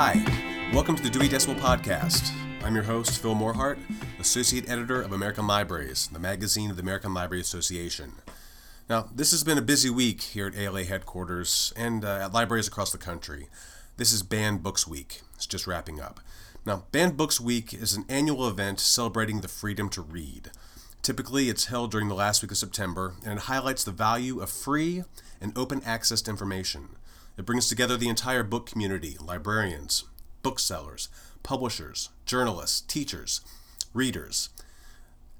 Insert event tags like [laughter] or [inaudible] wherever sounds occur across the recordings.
Hi, welcome to the Dewey Decibel Podcast. I'm your host, Phil Morehart, Associate Editor of American Libraries, the magazine of the American Library Association. Now, this has been a busy week here at ALA headquarters and uh, at libraries across the country. This is Banned Books Week. It's just wrapping up. Now, Banned Books Week is an annual event celebrating the freedom to read. Typically, it's held during the last week of September, and it highlights the value of free and open access to information. It brings together the entire book community librarians, booksellers, publishers, journalists, teachers, readers.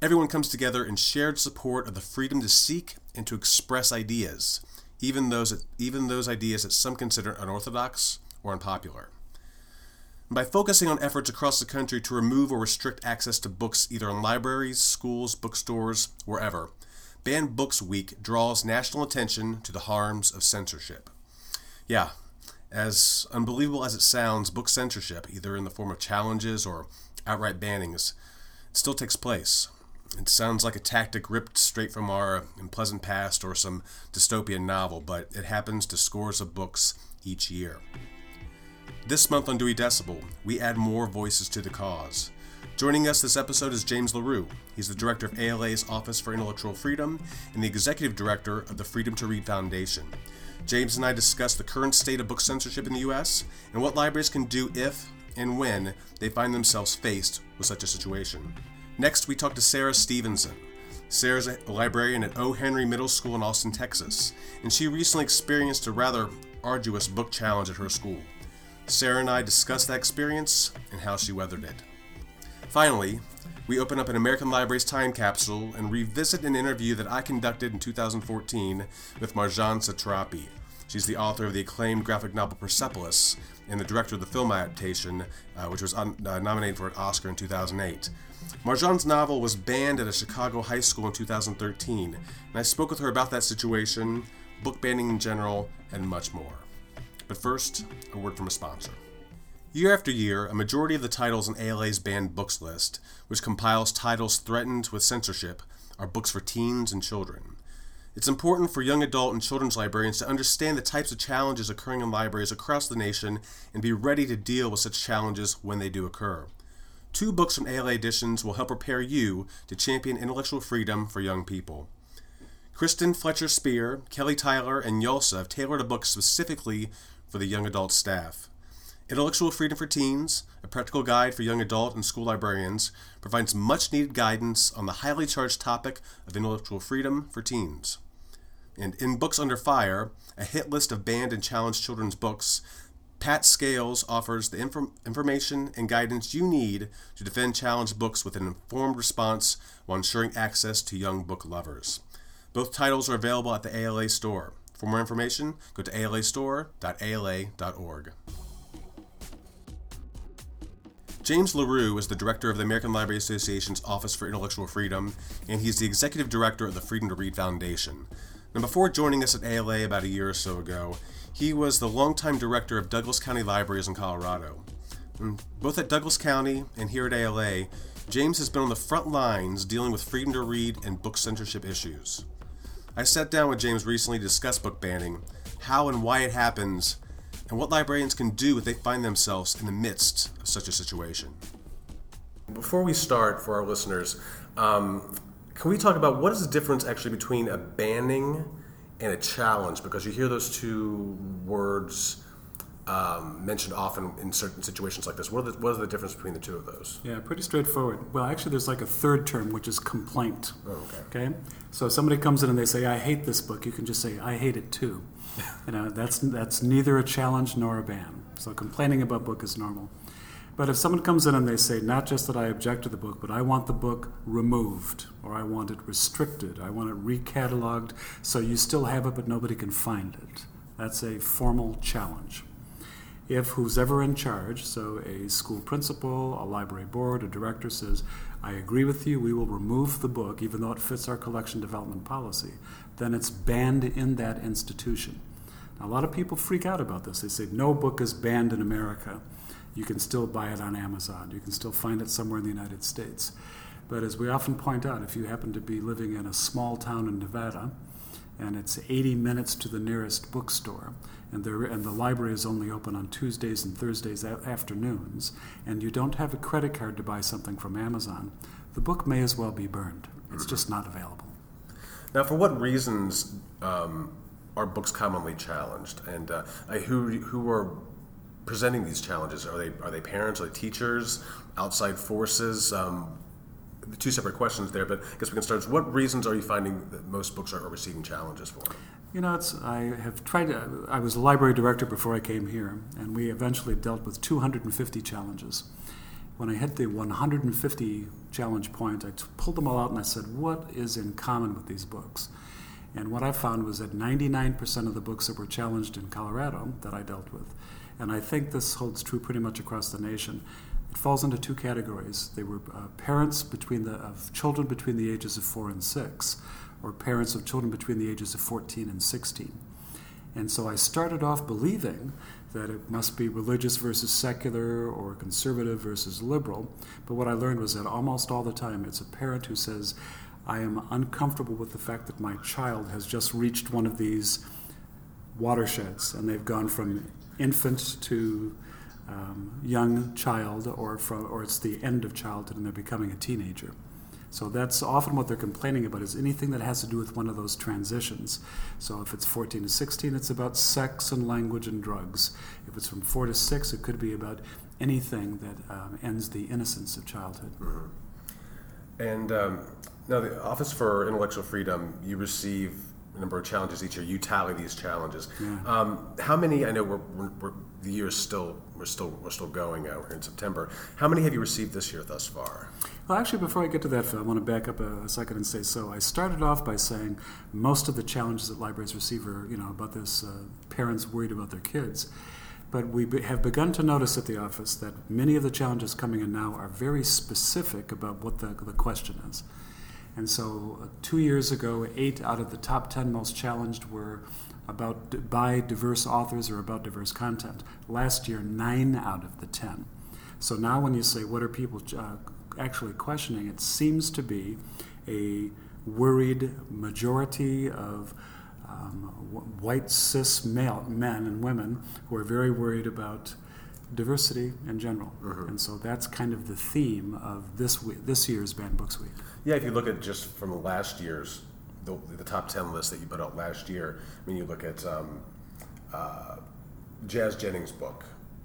Everyone comes together in shared support of the freedom to seek and to express ideas, even those, even those ideas that some consider unorthodox or unpopular. By focusing on efforts across the country to remove or restrict access to books either in libraries, schools, bookstores, wherever, Banned Books Week draws national attention to the harms of censorship. Yeah, as unbelievable as it sounds, book censorship, either in the form of challenges or outright bannings, still takes place. It sounds like a tactic ripped straight from our unpleasant past or some dystopian novel, but it happens to scores of books each year. This month on Dewey Decibel, we add more voices to the cause. Joining us this episode is James LaRue. He's the director of ALA's Office for Intellectual Freedom and the executive director of the Freedom to Read Foundation. James and I discuss the current state of book censorship in the U.S. and what libraries can do if and when they find themselves faced with such a situation. Next, we talk to Sarah Stevenson. Sarah's a librarian at O. Henry Middle School in Austin, Texas, and she recently experienced a rather arduous book challenge at her school. Sarah and I discuss that experience and how she weathered it. Finally, we open up an American Library's time capsule and revisit an interview that I conducted in 2014 with Marjane Satrapi. She's the author of the acclaimed graphic novel Persepolis and the director of the film adaptation, uh, which was un- uh, nominated for an Oscar in 2008. Marjane's novel was banned at a Chicago high school in 2013, and I spoke with her about that situation, book banning in general, and much more. But first, a word from a sponsor. Year after year, a majority of the titles on ALA's banned books list, which compiles titles threatened with censorship, are books for teens and children. It's important for young adult and children's librarians to understand the types of challenges occurring in libraries across the nation and be ready to deal with such challenges when they do occur. Two books from ALA Editions will help prepare you to champion intellectual freedom for young people. Kristin Fletcher Spear, Kelly Tyler, and YALSA have tailored a book specifically for the young adult staff. Intellectual Freedom for Teens, a practical guide for young adult and school librarians, provides much needed guidance on the highly charged topic of intellectual freedom for teens. And in Books Under Fire, a hit list of banned and challenged children's books, Pat Scales offers the inform- information and guidance you need to defend challenged books with an informed response while ensuring access to young book lovers. Both titles are available at the ALA store. For more information, go to alastore.ala.org. James LaRue is the director of the American Library Association's Office for Intellectual Freedom, and he's the executive director of the Freedom to Read Foundation. Now, before joining us at ALA about a year or so ago, he was the longtime director of Douglas County Libraries in Colorado. And both at Douglas County and here at ALA, James has been on the front lines dealing with freedom to read and book censorship issues. I sat down with James recently to discuss book banning, how and why it happens, and what librarians can do if they find themselves in the midst of such a situation. Before we start, for our listeners, um, can we talk about what is the difference actually between a banning and a challenge? Because you hear those two words um, mentioned often in certain situations like this. What, the, what is the difference between the two of those? Yeah, pretty straightforward. Well, actually, there's like a third term, which is complaint. Oh, okay. Okay. So if somebody comes in and they say, "I hate this book," you can just say, "I hate it too." [laughs] you know, that's that's neither a challenge nor a ban. So complaining about book is normal. But if someone comes in and they say, not just that I object to the book, but I want the book removed, or I want it restricted, I want it recatalogued, so you still have it, but nobody can find it. That's a formal challenge if who's ever in charge, so a school principal, a library board, a director says, I agree with you, we will remove the book even though it fits our collection development policy, then it's banned in that institution. Now, a lot of people freak out about this. They say, no book is banned in America. You can still buy it on Amazon, you can still find it somewhere in the United States. But as we often point out, if you happen to be living in a small town in Nevada, and it's 80 minutes to the nearest bookstore. And, there, and the library is only open on Tuesdays and Thursdays afternoons, and you don't have a credit card to buy something from Amazon, the book may as well be burned. It's just not available. Now, for what reasons um, are books commonly challenged, and uh, who who are presenting these challenges? Are they are they parents? Are they teachers? Outside forces? Um, two separate questions there, but I guess we can start. What reasons are you finding that most books are, receiving challenges for? You know, it's I have tried. To, I was a library director before I came here, and we eventually dealt with 250 challenges. When I hit the 150 challenge point, I pulled them all out and I said, "What is in common with these books?" And what I found was that 99% of the books that were challenged in Colorado that I dealt with, and I think this holds true pretty much across the nation, it falls into two categories. They were uh, parents between the, of children between the ages of four and six, or parents of children between the ages of 14 and 16. And so I started off believing that it must be religious versus secular or conservative versus liberal. But what I learned was that almost all the time it's a parent who says, I am uncomfortable with the fact that my child has just reached one of these watersheds and they've gone from infant to um, young child or, from, or it's the end of childhood and they're becoming a teenager. So that's often what they're complaining about is anything that has to do with one of those transitions. So if it's 14 to 16, it's about sex and language and drugs. If it's from 4 to 6, it could be about anything that um, ends the innocence of childhood. Mm-hmm. And um, now, the Office for Intellectual Freedom, you receive number of challenges each year. You tally these challenges. Yeah. Um, how many? I know we're, we're, we're, the year is still we're still we're still going out here in September. How many have you received this year thus far? Well, actually, before I get to that, Phil, I want to back up a, a, second and say so. I started off by saying most of the challenges that libraries receive are, you know, about this uh, parents worried about their kids. But we be, have begun to notice at the office that many of the challenges coming in now are very specific about what the, the question is. And so, uh, two years ago, eight out of the top 10 most challenged were about by diverse authors or about diverse content. Last year, nine out of the 10. So now, when you say, what are people uh, actually questioning, it seems to be a worried majority of um, white cis male men and women who are very worried about diversity in general. Mm-hmm. And so that's kind of the theme of this this year's Banned Books Week. Yeah, if you look at just from last year's the, the top ten list that you put out last year, I mean, you look at um, uh, Jazz Jennings' book.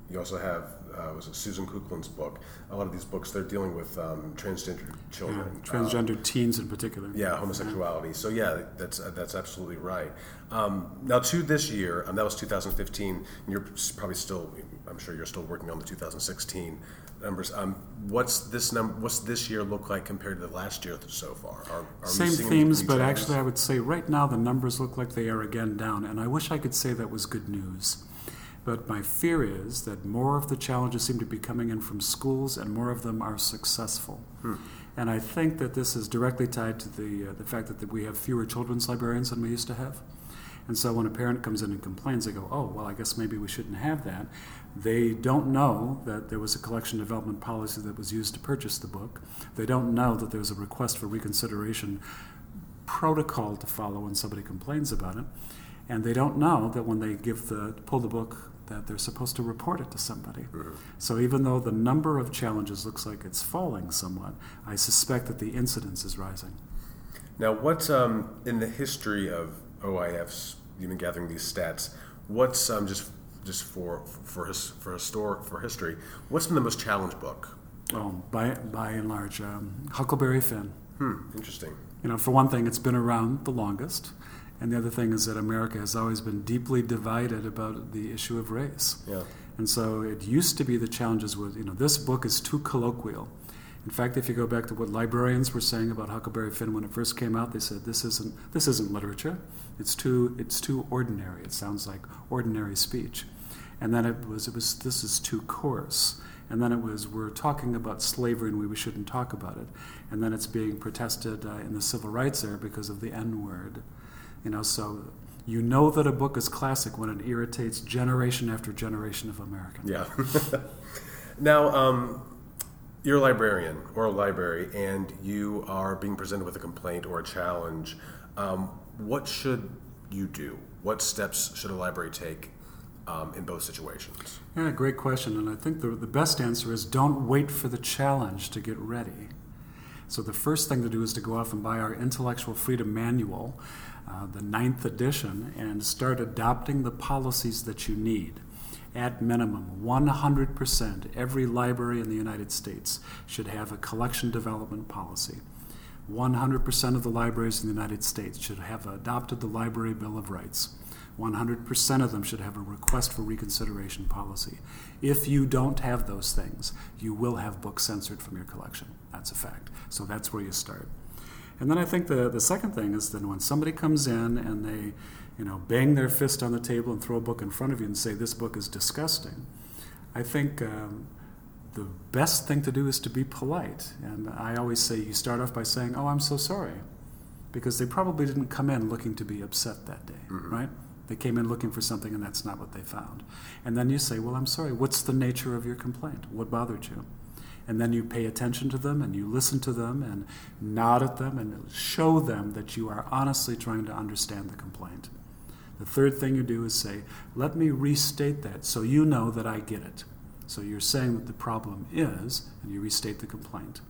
You also have uh, was it Susan Kuklin's book. A lot of these books they're dealing with um, transgender children, yeah, transgender uh, teens in particular. Yeah, homosexuality. So yeah, that's uh, that's absolutely right. Um, now to this year, um, that was 2015. And you're probably still, I'm sure you're still working on the 2016 numbers. Um, what's this number? What's this year look like compared to the last year so far? Are, are Same themes, but actually, I would say right now the numbers look like they are again down, and I wish I could say that was good news. But my fear is that more of the challenges seem to be coming in from schools, and more of them are successful. Hmm. And I think that this is directly tied to the uh, the fact that, that we have fewer children's librarians than we used to have. And so when a parent comes in and complains, they go, oh, well, I guess maybe we shouldn't have that. They don't know that there was a collection development policy that was used to purchase the book. They don't know that there's a request for reconsideration protocol to follow when somebody complains about it. And they don't know that when they give the pull the book that they're supposed to report it to somebody. Mm-hmm. So even though the number of challenges looks like it's falling somewhat, I suspect that the incidence is rising. Now, what's um, in the history of OIFs, you've been gathering these stats. What's um, just just for for his, for historic for history? What's been the most challenged book? Oh, by by and large, um, Huckleberry Finn. Hmm. Interesting. You know, for one thing, it's been around the longest, and the other thing is that America has always been deeply divided about the issue of race. Yeah. And so it used to be the challenges with you know this book is too colloquial in fact, if you go back to what librarians were saying about Huckleberry Finn when it first came out, they said this isn't this isn't literature. It's too it's too ordinary. It sounds like ordinary speech. And then it was it was this is too coarse. And then it was we're talking about slavery and we we shouldn't talk about it. And then it's being protested uh, in the civil rights era because of the N word. You know, so you know that a book is classic when it irritates generation after generation of Americans. Yeah. [laughs] now. Um, you're a librarian or a library and you are being presented with a complaint or a challenge, um, what should you do? What steps should a library take um, in both situations? Yeah, great question. And I think the, the best answer is don't wait for the challenge to get ready. So the first thing to do is to go off and buy our Intellectual Freedom Manual, uh, the ninth edition, and start adopting the policies that you need. At minimum, 100% every library in the United States should have a collection development policy. 100% of the libraries in the United States should have adopted the Library Bill of Rights. 100% of them should have a request for reconsideration policy. If you don't have those things, you will have books censored from your collection. That's a fact. So that's where you start. And then I think the, the second thing is that when somebody comes in and they, you know, bang their fist on the table and throw a book in front of you and say, this book is disgusting, I think um, the best thing to do is to be polite. And I always say you start off by saying, oh, I'm so sorry. Because they probably didn't come in looking to be upset that day, mm-hmm. right? They came in looking for something and that's not what they found. And then you say, Well, I'm sorry, what's the nature of your complaint? What bothered you? And then you pay attention to them and you listen to them and nod at them and show them that you are honestly trying to understand the complaint. The third thing you do is say, Let me restate that so you know that I get it. So you're saying what the problem is, and you restate the complaint.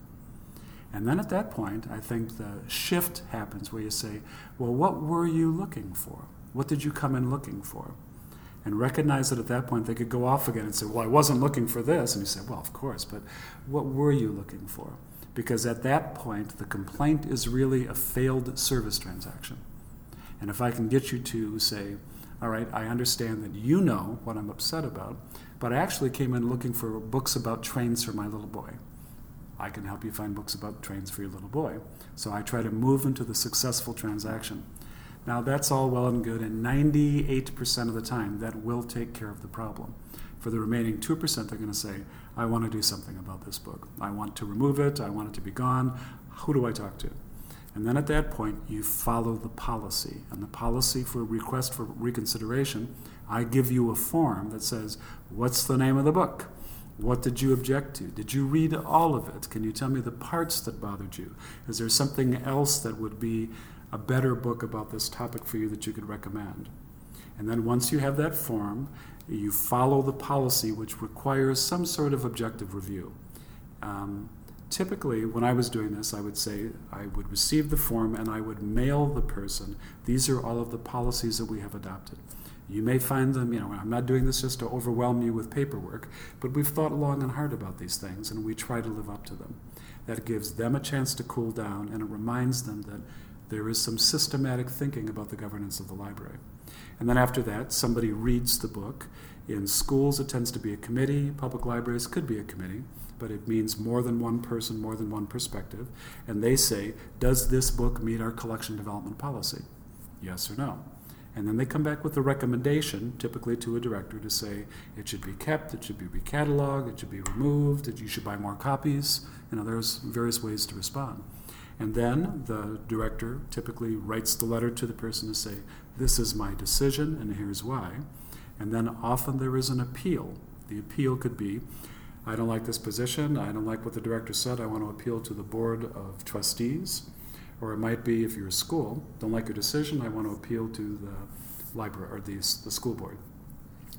And then at that point, I think the shift happens where you say, Well, what were you looking for? What did you come in looking for? And recognize that at that point they could go off again and say, Well, I wasn't looking for this. And you say, Well, of course, but what were you looking for? Because at that point, the complaint is really a failed service transaction. And if I can get you to say, All right, I understand that you know what I'm upset about, but I actually came in looking for books about trains for my little boy. I can help you find books about trains for your little boy. So I try to move into the successful transaction. Now, that's all well and good, and 98% of the time, that will take care of the problem. For the remaining 2%, they're going to say, I want to do something about this book. I want to remove it. I want it to be gone. Who do I talk to? And then at that point, you follow the policy. And the policy for request for reconsideration, I give you a form that says, What's the name of the book? What did you object to? Did you read all of it? Can you tell me the parts that bothered you? Is there something else that would be a better book about this topic for you that you could recommend. And then once you have that form, you follow the policy which requires some sort of objective review. Um, typically, when I was doing this, I would say I would receive the form and I would mail the person, these are all of the policies that we have adopted. You may find them, you know, I'm not doing this just to overwhelm you with paperwork, but we've thought long and hard about these things and we try to live up to them. That gives them a chance to cool down and it reminds them that there is some systematic thinking about the governance of the library. And then after that, somebody reads the book. In schools, it tends to be a committee. Public libraries could be a committee, but it means more than one person, more than one perspective. And they say, Does this book meet our collection development policy? Yes or no? And then they come back with a recommendation, typically to a director, to say it should be kept, it should be recatalogued, it should be removed, you should buy more copies. You know, there's various ways to respond. And then the director typically writes the letter to the person to say, This is my decision, and here's why. And then often there is an appeal. The appeal could be, I don't like this position, I don't like what the director said, I want to appeal to the board of trustees. Or it might be, if you're a school, don't like your decision, I want to appeal to the library or the, the school board.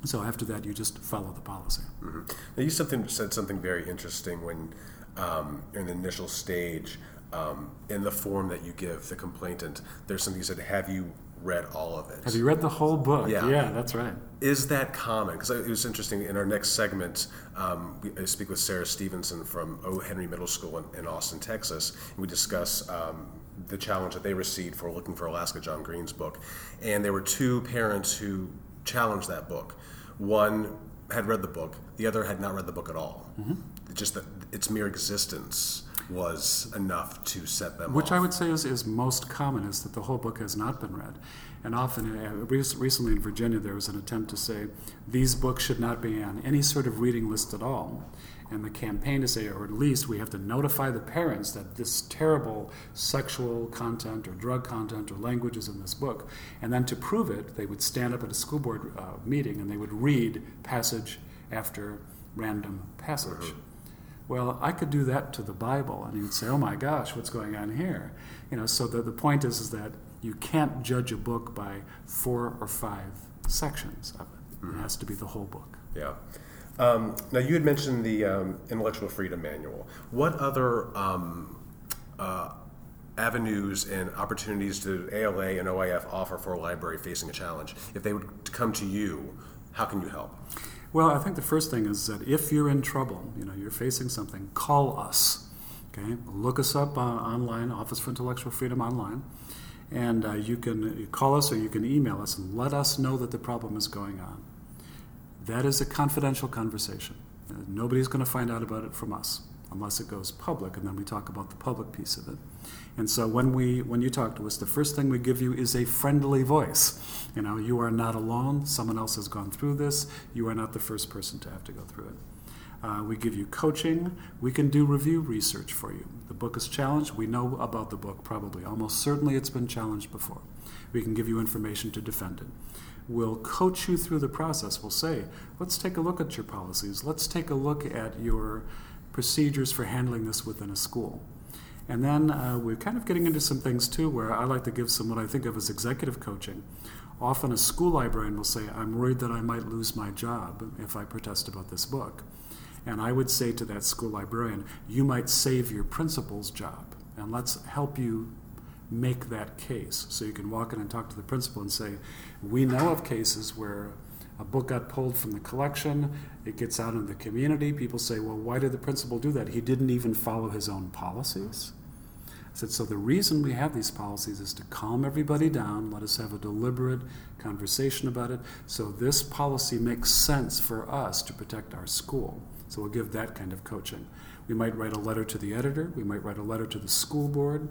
So after that, you just follow the policy. Mm-hmm. Now, you something, said something very interesting when, um, in the initial stage, um, in the form that you give the complainant, there's something you said, have you read all of it? Have you read the whole book? Yeah, yeah that's right. Is that common? Because it was interesting. In our next segment, um, we, I speak with Sarah Stevenson from O. Henry Middle School in, in Austin, Texas, and we discuss um, the challenge that they received for looking for Alaska John Green's book. And there were two parents who challenged that book. One had read the book, the other had not read the book at all. Mm-hmm. Just that its mere existence was enough to set them Which off. I would say is, is most common, is that the whole book has not been read. And often, uh, recently in Virginia, there was an attempt to say these books should not be on any sort of reading list at all. And the campaign to say, or at least we have to notify the parents that this terrible sexual content or drug content or language is in this book. And then to prove it, they would stand up at a school board uh, meeting and they would read passage after random passage. Mm-hmm. Well, I could do that to the Bible, and you'd say, "Oh my gosh, what's going on here?" You know. So the, the point is, is that You can't judge a book by four or five sections of it. Mm-hmm. It has to be the whole book. Yeah. Um, now, you had mentioned the um, Intellectual Freedom Manual. What other um, uh, avenues and opportunities do ALA and OIF offer for a library facing a challenge? If they would come to you, how can you help? Well, I think the first thing is that if you're in trouble, you know, you're facing something, call us. Okay, look us up uh, online, Office for Intellectual Freedom online, and uh, you can call us or you can email us and let us know that the problem is going on. That is a confidential conversation. Uh, nobody's going to find out about it from us unless it goes public, and then we talk about the public piece of it. And so when we when you talk to us, the first thing we give you is a friendly voice. You know, you are not alone. Someone else has gone through this. You are not the first person to have to go through it. Uh, we give you coaching. We can do review research for you. The book is challenged. We know about the book probably. Almost certainly it's been challenged before. We can give you information to defend it. We'll coach you through the process. We'll say, let's take a look at your policies. Let's take a look at your procedures for handling this within a school. And then uh, we're kind of getting into some things too where I like to give some what I think of as executive coaching. Often a school librarian will say, I'm worried that I might lose my job if I protest about this book. And I would say to that school librarian, you might save your principal's job. And let's help you make that case. So you can walk in and talk to the principal and say, We know of cases where a book got pulled from the collection, it gets out in the community. People say, Well, why did the principal do that? He didn't even follow his own policies. I said, So the reason we have these policies is to calm everybody down, let us have a deliberate conversation about it. So this policy makes sense for us to protect our school. So we'll give that kind of coaching. We might write a letter to the editor, we might write a letter to the school board.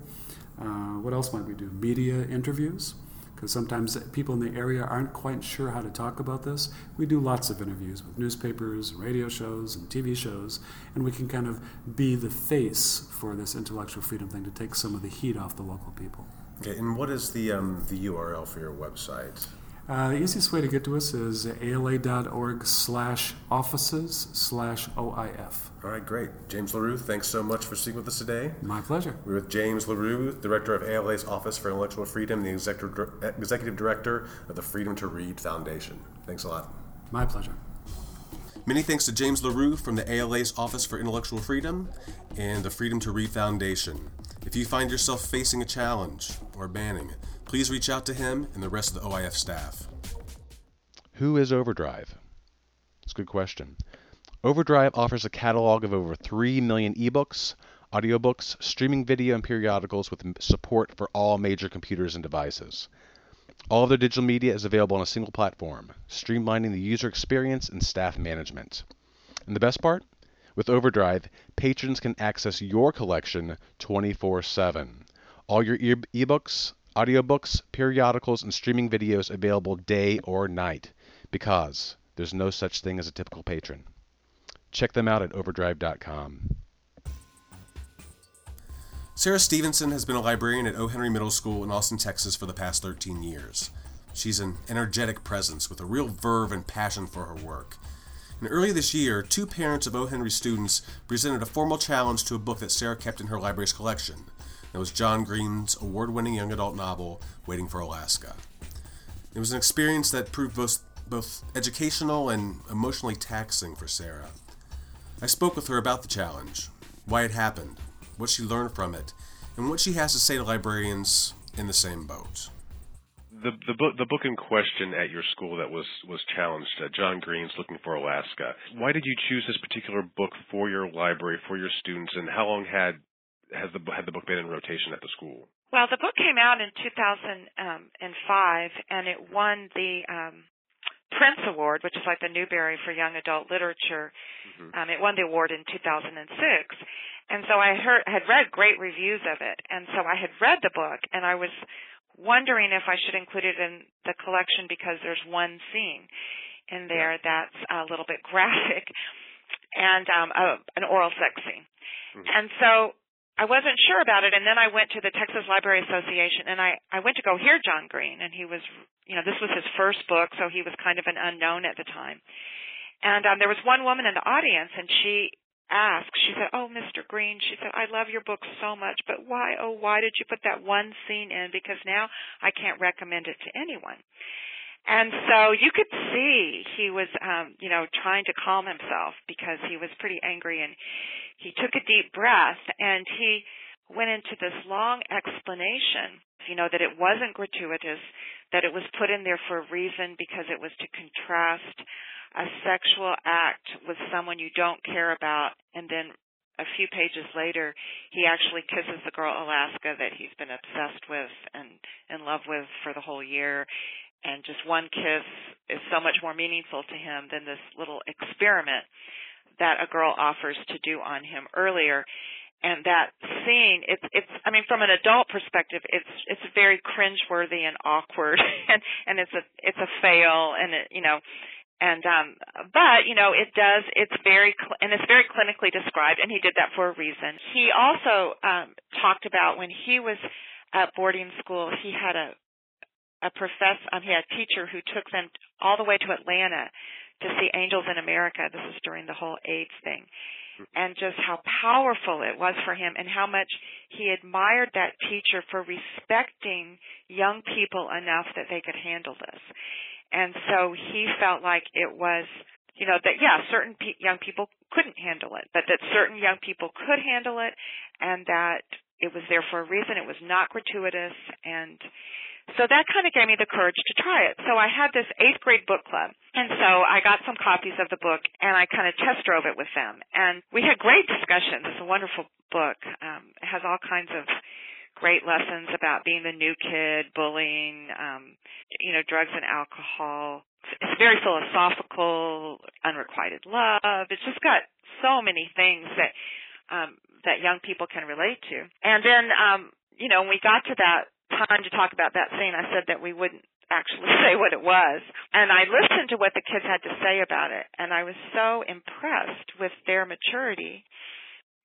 Uh, what else might we do? Media interviews, because sometimes people in the area aren't quite sure how to talk about this. We do lots of interviews with newspapers, radio shows, and TV shows, and we can kind of be the face for this intellectual freedom thing to take some of the heat off the local people. Okay, and what is the um, the URL for your website? Uh, the easiest way to get to us is ala.org slash offices slash OIF. All right, great. James LaRue, thanks so much for speaking with us today. My pleasure. We're with James LaRue, Director of ALA's Office for Intellectual Freedom, the Executive Director of the Freedom to Read Foundation. Thanks a lot. My pleasure. Many thanks to James LaRue from the ALA's Office for Intellectual Freedom and the Freedom to Read Foundation. If you find yourself facing a challenge or banning, please reach out to him and the rest of the OIF staff. Who is Overdrive? It's a good question. Overdrive offers a catalog of over 3 million ebooks, audiobooks, streaming video, and periodicals with support for all major computers and devices. All of their digital media is available on a single platform, streamlining the user experience and staff management. And the best part? With Overdrive, patrons can access your collection 24 7. All your e- ebooks, audiobooks, periodicals, and streaming videos available day or night because there's no such thing as a typical patron. Check them out at overdrive.com. Sarah Stevenson has been a librarian at O. Henry Middle School in Austin, Texas for the past 13 years. She's an energetic presence with a real verve and passion for her work. And earlier this year, two parents of O. Henry students presented a formal challenge to a book that Sarah kept in her library's collection. It was John Green's award winning young adult novel, Waiting for Alaska. It was an experience that proved both, both educational and emotionally taxing for Sarah. I spoke with her about the challenge, why it happened, what she learned from it, and what she has to say to librarians in the same boat. The, the book the book in question at your school that was was challenged, uh, John Green's Looking for Alaska. Why did you choose this particular book for your library for your students, and how long had has the had the book been in rotation at the school? Well, the book came out in 2005, and it won the um, Printz Award, which is like the Newbery for young adult literature. Mm-hmm. Um, it won the award in 2006, and so I heard had read great reviews of it, and so I had read the book, and I was wondering if I should include it in the collection because there's one scene in there that's a little bit graphic and um, a, an oral sex scene. Mm-hmm. And so I wasn't sure about it, and then I went to the Texas Library Association, and I I went to go hear John Green, and he was, you know, this was his first book, so he was kind of an unknown at the time. And um, there was one woman in the audience, and she asked, she said, "Oh, Mr. Green," she said, "I love your book so much, but why, oh, why did you put that one scene in? Because now I can't recommend it to anyone." And so you could see he was, um, you know, trying to calm himself because he was pretty angry and he took a deep breath and he went into this long explanation, you know, that it wasn't gratuitous, that it was put in there for a reason because it was to contrast a sexual act with someone you don't care about. And then a few pages later he actually kisses the girl Alaska that he's been obsessed with and in love with for the whole year and just one kiss is so much more meaningful to him than this little experiment that a girl offers to do on him earlier. And that scene it's it's i mean from an adult perspective it's it's very cringeworthy and awkward [laughs] and and it's a it's a fail and it you know and um but you know it does it's very cl- and it's very clinically described and he did that for a reason. He also um talked about when he was at boarding school he had a a professor um he had a teacher who took them all the way to Atlanta to see Angels in America. This is during the whole AIDS thing. And just how powerful it was for him and how much he admired that teacher for respecting young people enough that they could handle this. And so he felt like it was, you know, that yeah, certain pe- young people couldn't handle it, but that certain young people could handle it and that it was there for a reason. It was not gratuitous and so that kind of gave me the courage to try it. So I had this eighth grade book club. And so I got some copies of the book and I kind of test drove it with them. And we had great discussions. It's a wonderful book. Um, it has all kinds of great lessons about being the new kid, bullying, um, you know, drugs and alcohol. It's very philosophical, unrequited love. It's just got so many things that um, that young people can relate to. And then, um, you know, when we got to that time to talk about that scene, I said that we wouldn't actually [laughs] say what it was. And I listened to what the kids had to say about it, and I was so impressed with their maturity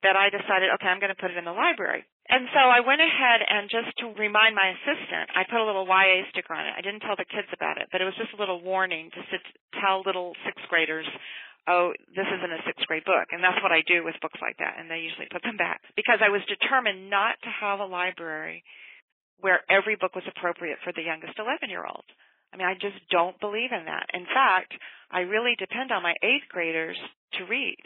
that I decided, okay, I'm going to put it in the library. And so I went ahead and just to remind my assistant, I put a little YA sticker on it. I didn't tell the kids about it, but it was just a little warning to tell little sixth graders, oh, this isn't a sixth grade book. And that's what I do with books like that. And they usually put them back because I was determined not to have a library where every book was appropriate for the youngest 11 year old. I mean, I just don't believe in that. In fact, I really depend on my eighth graders to read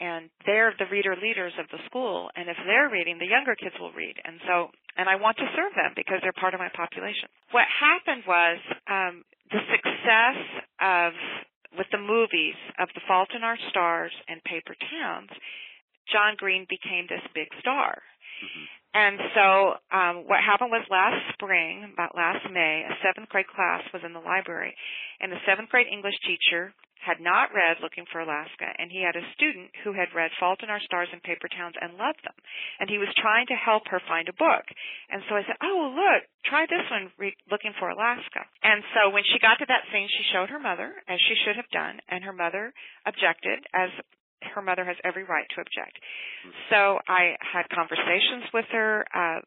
and they're the reader leaders of the school and if they're reading the younger kids will read and so and i want to serve them because they're part of my population what happened was um the success of with the movies of the fault in our stars and paper towns john green became this big star mm-hmm. And so um what happened was last spring about last may a seventh grade class was in the library and the seventh grade english teacher had not read Looking for Alaska, and he had a student who had read Fault in Our Stars and Paper Towns and loved them. And he was trying to help her find a book. And so I said, oh, look, try this one, re- Looking for Alaska. And so when she got to that scene, she showed her mother, as she should have done, and her mother objected, as her mother has every right to object. So I had conversations with her. Uh,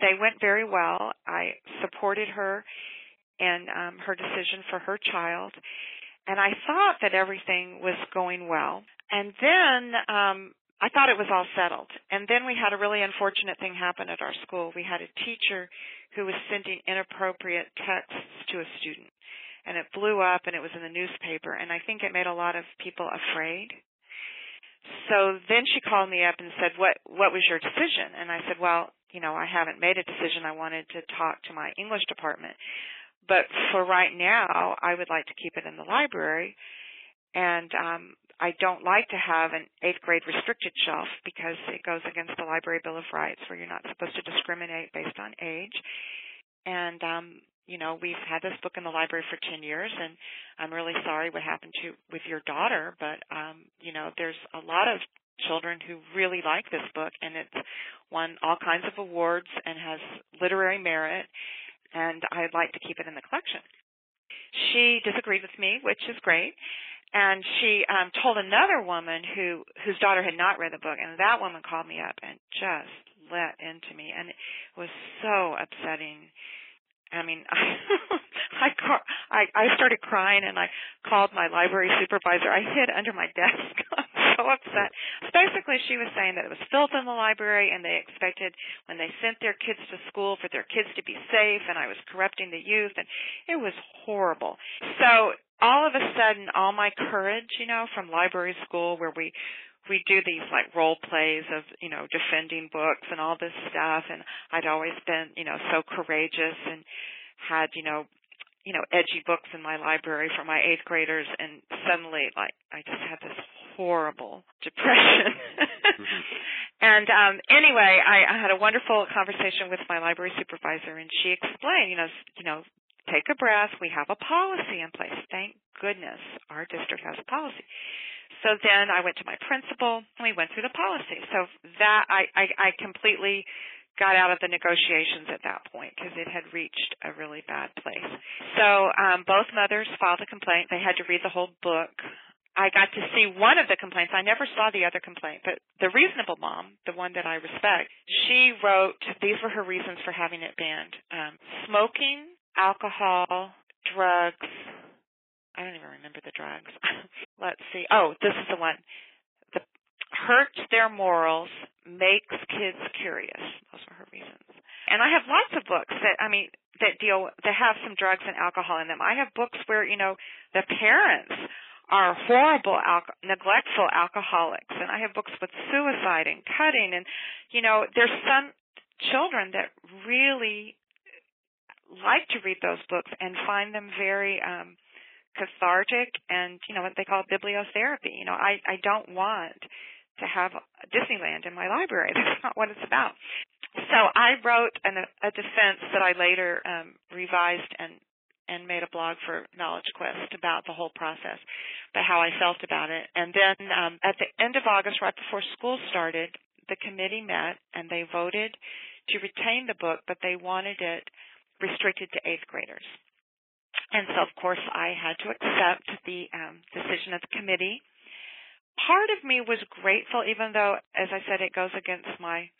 they went very well. I supported her in um, her decision for her child and I thought that everything was going well. And then um, I thought it was all settled. And then we had a really unfortunate thing happen at our school. We had a teacher who was sending inappropriate texts to a student. And it blew up and it was in the newspaper. And I think it made a lot of people afraid. So then she called me up and said, "What what was your decision?" And I said, "Well, you know, I haven't made a decision. I wanted to talk to my English department." But for right now, I would like to keep it in the library. And um, I don't like to have an eighth grade restricted shelf because it goes against the Library Bill of Rights where you're not supposed to discriminate based on age. And um, you know, we've had this book in the library for 10 years and I'm really sorry what happened to with your daughter, but um, you know, there's a lot of children who really like this book and it's won all kinds of awards and has literary merit and I'd like to keep it in the collection. She disagreed with me, which is great, and she um, told another woman who whose daughter had not read the book, and that woman called me up and just let into me, and it was so upsetting. I mean, [laughs] I, I I started crying, and I called my library supervisor. I hid under my desk. [laughs] I'm so upset. Basically, she was saying that it was filth in the library, and they expected when they sent their kids to school for their kids to be safe, and I was corrupting the youth, and it was horrible. So all of a sudden, all my courage, you know, from library school where we we do these like role plays of you know defending books and all this stuff and i'd always been you know so courageous and had you know you know edgy books in my library for my eighth graders and suddenly like i just had this horrible [laughs] depression. Mm-hmm. and um anyway i i had a wonderful conversation with my library supervisor and she explained you know you know take a breath. We have a policy in place. Thank goodness our district has a policy so then I went to my principal and we went through the policy. So that I, I, I completely got out of the negotiations at that point because it had reached a really bad place. So um, both mothers filed a complaint. They had to read the whole book. I got to see one of the complaints. I never saw the other complaint, but the reasonable mom, the one that I respect, she wrote these were her reasons for having it banned: um, smoking, alcohol, drugs, I don't even remember the drugs. [laughs] Let's see. Oh, this is the one. The hurts their morals, makes kids curious. Those were her reasons. And I have lots of books that I mean that deal that have some drugs and alcohol in them. I have books where you know the parents are horrible, al- neglectful alcoholics, and I have books with suicide and cutting, and you know there's some children that really like to read those books and find them very um cathartic and you know what they call bibliotherapy. You know, I I don't want to have Disneyland in my library. [laughs] That's not what it's about. So I wrote an, a defense that I later um, revised and and made a blog for Knowledge Quest about the whole process, about how I felt about it. And then um, at the end of August, right before school started, the committee met and they voted to retain the book, but they wanted it restricted to eighth graders. And so, of course, I had to accept the um, decision of the committee. Part of me was grateful, even though, as I said, it goes against my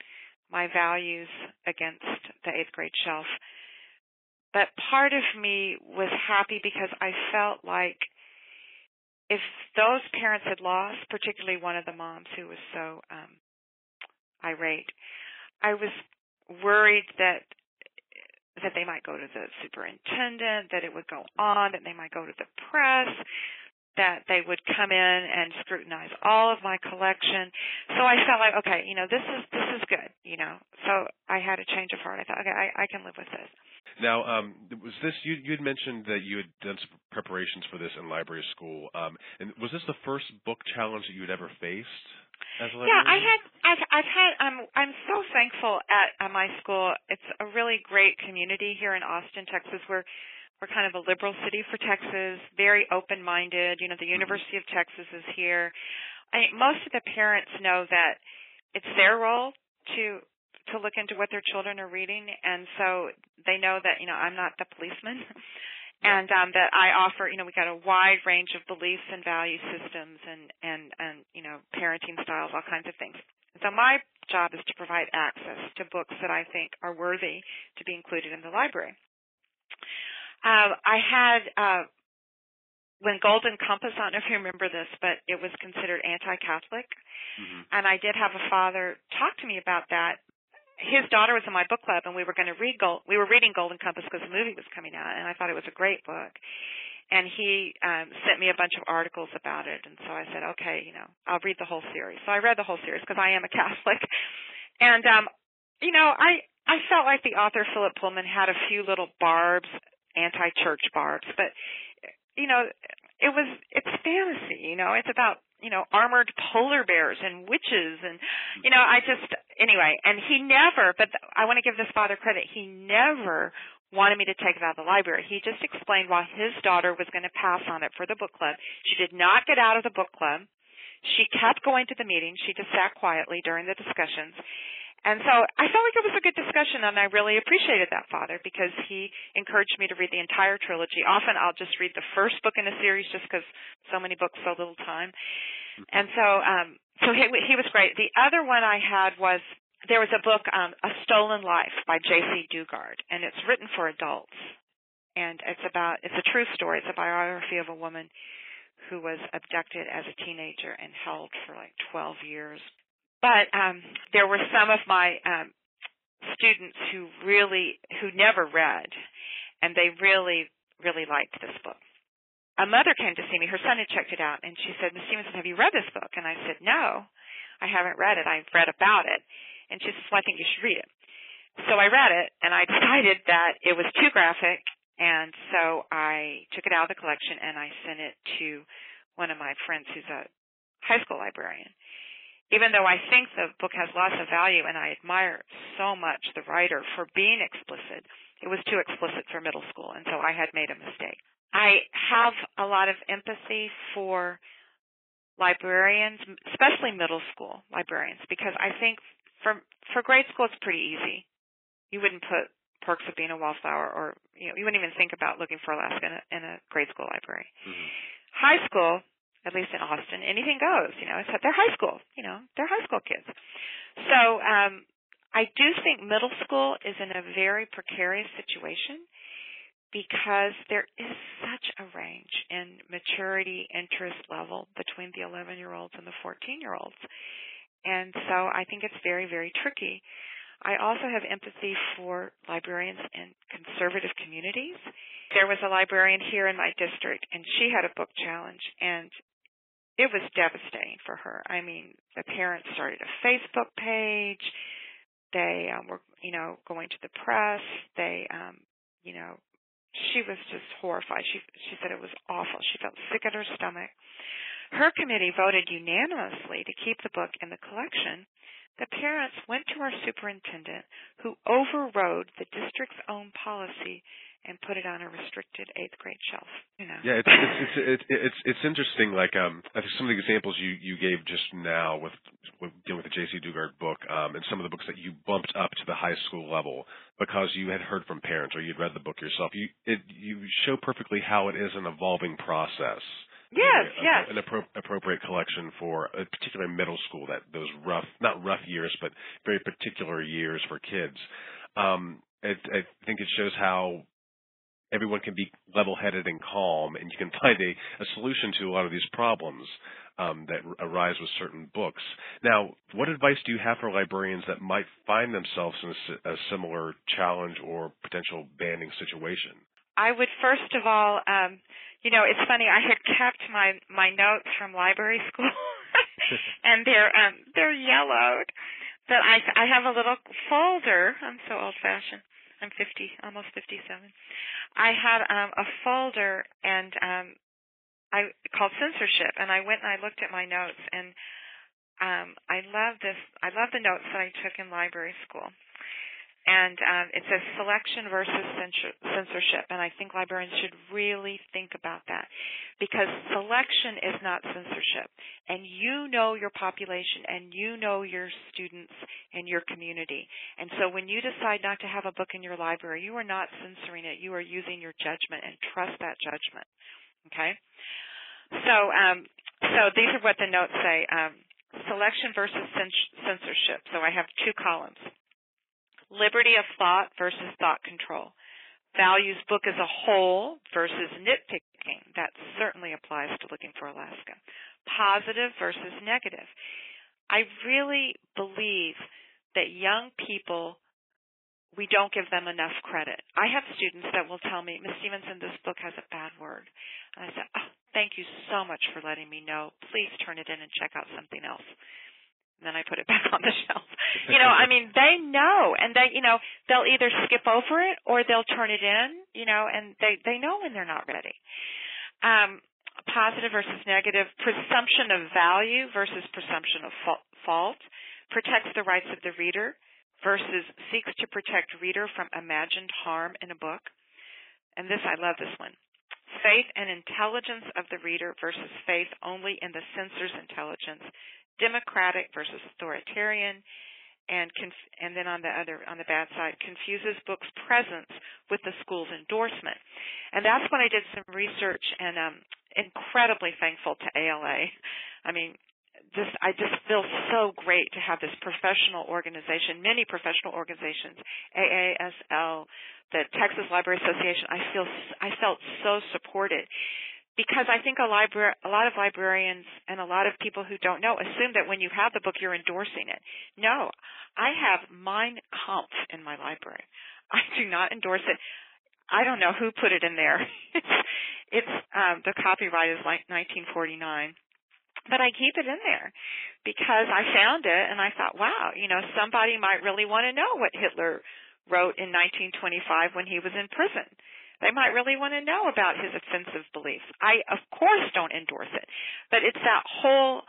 my values against the eighth grade shelf. But part of me was happy because I felt like if those parents had lost, particularly one of the moms who was so um, irate, I was worried that that they might go to the superintendent, that it would go on, that they might go to the press, that they would come in and scrutinize all of my collection. So I felt like, okay, you know, this is this is good, you know. So I had a change of heart. I thought, okay, I, I can live with this. Now, um, was this you? You had mentioned that you had done some preparations for this in library school, um, and was this the first book challenge that you had ever faced? Yeah, I had. I've, I've had. I'm. I'm so thankful at, at my school. It's a really great community here in Austin, Texas. We're we're kind of a liberal city for Texas, very open-minded. You know, the mm-hmm. University of Texas is here. I most of the parents know that it's their role to to look into what their children are reading, and so they know that you know I'm not the policeman. [laughs] and um, that I offer. You know, we got a wide range of beliefs and value systems, and and and you know, parenting styles, all kinds of things. So my job is to provide access to books that I think are worthy to be included in the library. Uh, I had uh, when Golden Compass. I don't know if you remember this, but it was considered anti-Catholic, mm-hmm. and I did have a father talk to me about that his daughter was in my book club, and we were going to read Gold. We were reading Golden Compass because the movie was coming out, and I thought it was a great book. And he um, sent me a bunch of articles about it, and so I said, okay, you know, I'll read the whole series. So I read the whole series because I am a [laughs] Catholic, and um, you know, I I felt like the author Philip Pullman had a few little barbs, anti-church barbs, but you know, it was it's fantasy, you know, it's about you know, armored polar bears and witches and you know, I just anyway, and he never but I want to give this father credit. He never wanted me to take it out of the library. He just explained why his daughter was going to pass on it for the book club. She did not get out of the book club. She kept going to the meetings. She just sat quietly during the discussions. And so I felt like it was a good discussion, and I really appreciated that father because he encouraged me to read the entire trilogy. Often I'll just read the first book in a series just because so many books, so little time. And so, um, so he, he was great. The other one I had was there was a book, um, A Stolen Life by Jaycee Dugard, and it's written for adults. And it's about, it's a true story. It's a biography of a woman who was abducted as a teenager and held for like 12 years. But um, there were some of my um, students who really who never read, and they really really liked this book. A mother came to see me. Her son had checked it out, and she said, "Miss Stevenson, have you read this book?" And I said, "No, I haven't read it. I've read about it." And she said, "Well, I think you should read it." So I read it, and I [laughs] decided that it was too graphic, and so I took it out of the collection and I sent it to one of my friends who's a high school librarian. Even though I think the book has lots of value and I admire so much the writer for being explicit, it was too explicit for middle school, and so I had made a mistake. I have a lot of empathy for librarians, especially middle school librarians, because I think for for grade school it's pretty easy. You wouldn't put perks of being a wallflower, or you know, you wouldn't even think about looking for Alaska in a, in a grade school library. Mm-hmm. High school, at least in Austin, anything goes. You know, except they're high school. You know, they're high school kids. So um, I do think middle school is in a very precarious situation because there is such a range in maturity interest level between the 11 year olds and the 14 year olds. And so I think it's very, very tricky. I also have empathy for librarians in conservative communities. There was a librarian here in my district and she had a book challenge and it was devastating for her. I mean, the parents started a Facebook page. They um, were, you know, going to the press. They, um, you know, she was just horrified. She she said it was awful. She felt sick at her stomach. Her committee voted unanimously to keep the book in the collection. The parents went to our superintendent, who overrode the district's own policy and put it on a restricted eighth grade shelf. You know. Yeah, it's it's it's it's it's interesting. Like um, I think some of the examples you you gave just now with with dealing with the Jaycee Dugard book, um, and some of the books that you bumped up to the high school level because you had heard from parents or you'd read the book yourself. You it you show perfectly how it is an evolving process. Yes, a, yes. An appro- appropriate collection for a particular middle school that those rough, not rough years, but very particular years for kids. Um, it, I think it shows how everyone can be level-headed and calm, and you can [laughs] find a, a solution to a lot of these problems um, that arise with certain books. Now, what advice do you have for librarians that might find themselves in a, a similar challenge or potential banning situation? I would first of all, um, you know, it's funny. I had kept my my notes from library [laughs] school, and they're um, they're yellowed. But I I have a little folder. I'm so old fashioned I'm 50, almost 57. I had um, a folder and um, I called censorship, and I went and I looked at my notes, and um, I love this. I love the notes that I took in library school and um, it says selection versus censorship, and I think librarians should really think about that because selection is not censorship, and you know your population and you know your students and your community, and so when you decide not to have a book in your library, you are not censoring it; you are using your judgment and trust that judgment. Okay, so um, so these are what the notes say. Um, selection versus censorship. So I have two columns liberty of thought versus thought control, values book as a whole versus nitpicking. That certainly applies to looking for Alaska. Positive versus negative. I really believe that young people, we don't give them enough credit. I have students that will tell me, Miss Stevenson, this book has a bad word. And I say, oh, thank you so much for letting me know. Please turn it in and check out something else and then I put it back on the [laughs] shelf. You know, I [laughs] mean, they know, and they, you know, they'll either skip over it or they'll turn it in, you know, and they they know when they're not ready. Um, positive versus negative, presumption of value versus presumption of fault, protects the rights of the reader versus seeks to protect reader from imagined harm in a book. And this, I love this one. Faith and intelligence of the reader versus faith only in the censor's intelligence democratic versus authoritarian, and conf- and then on the other on the bad side confuses books presence with the school's endorsement. And that's when i did some research and um incredibly thankful to ala i mean just i just feel so great to have this professional organization many professional organizations aasl the texas library association. I feel i felt so supported because I think a libra- a lot of librarians and a lot of people who don't know assume that when you have the book you're endorsing it. No, I have Mein Kampf in my library. [laughs] I do not endorse it. I don't know who put it in there. [laughs] it's it's um the copyright is like 1949. But I keep it in there because I found it and I thought, wow, you know, somebody might really want to know what Hitler wrote in 1925 when he was in prison. They might really want to know about his offensive beliefs. I, of course, don't endorse it, but it's that whole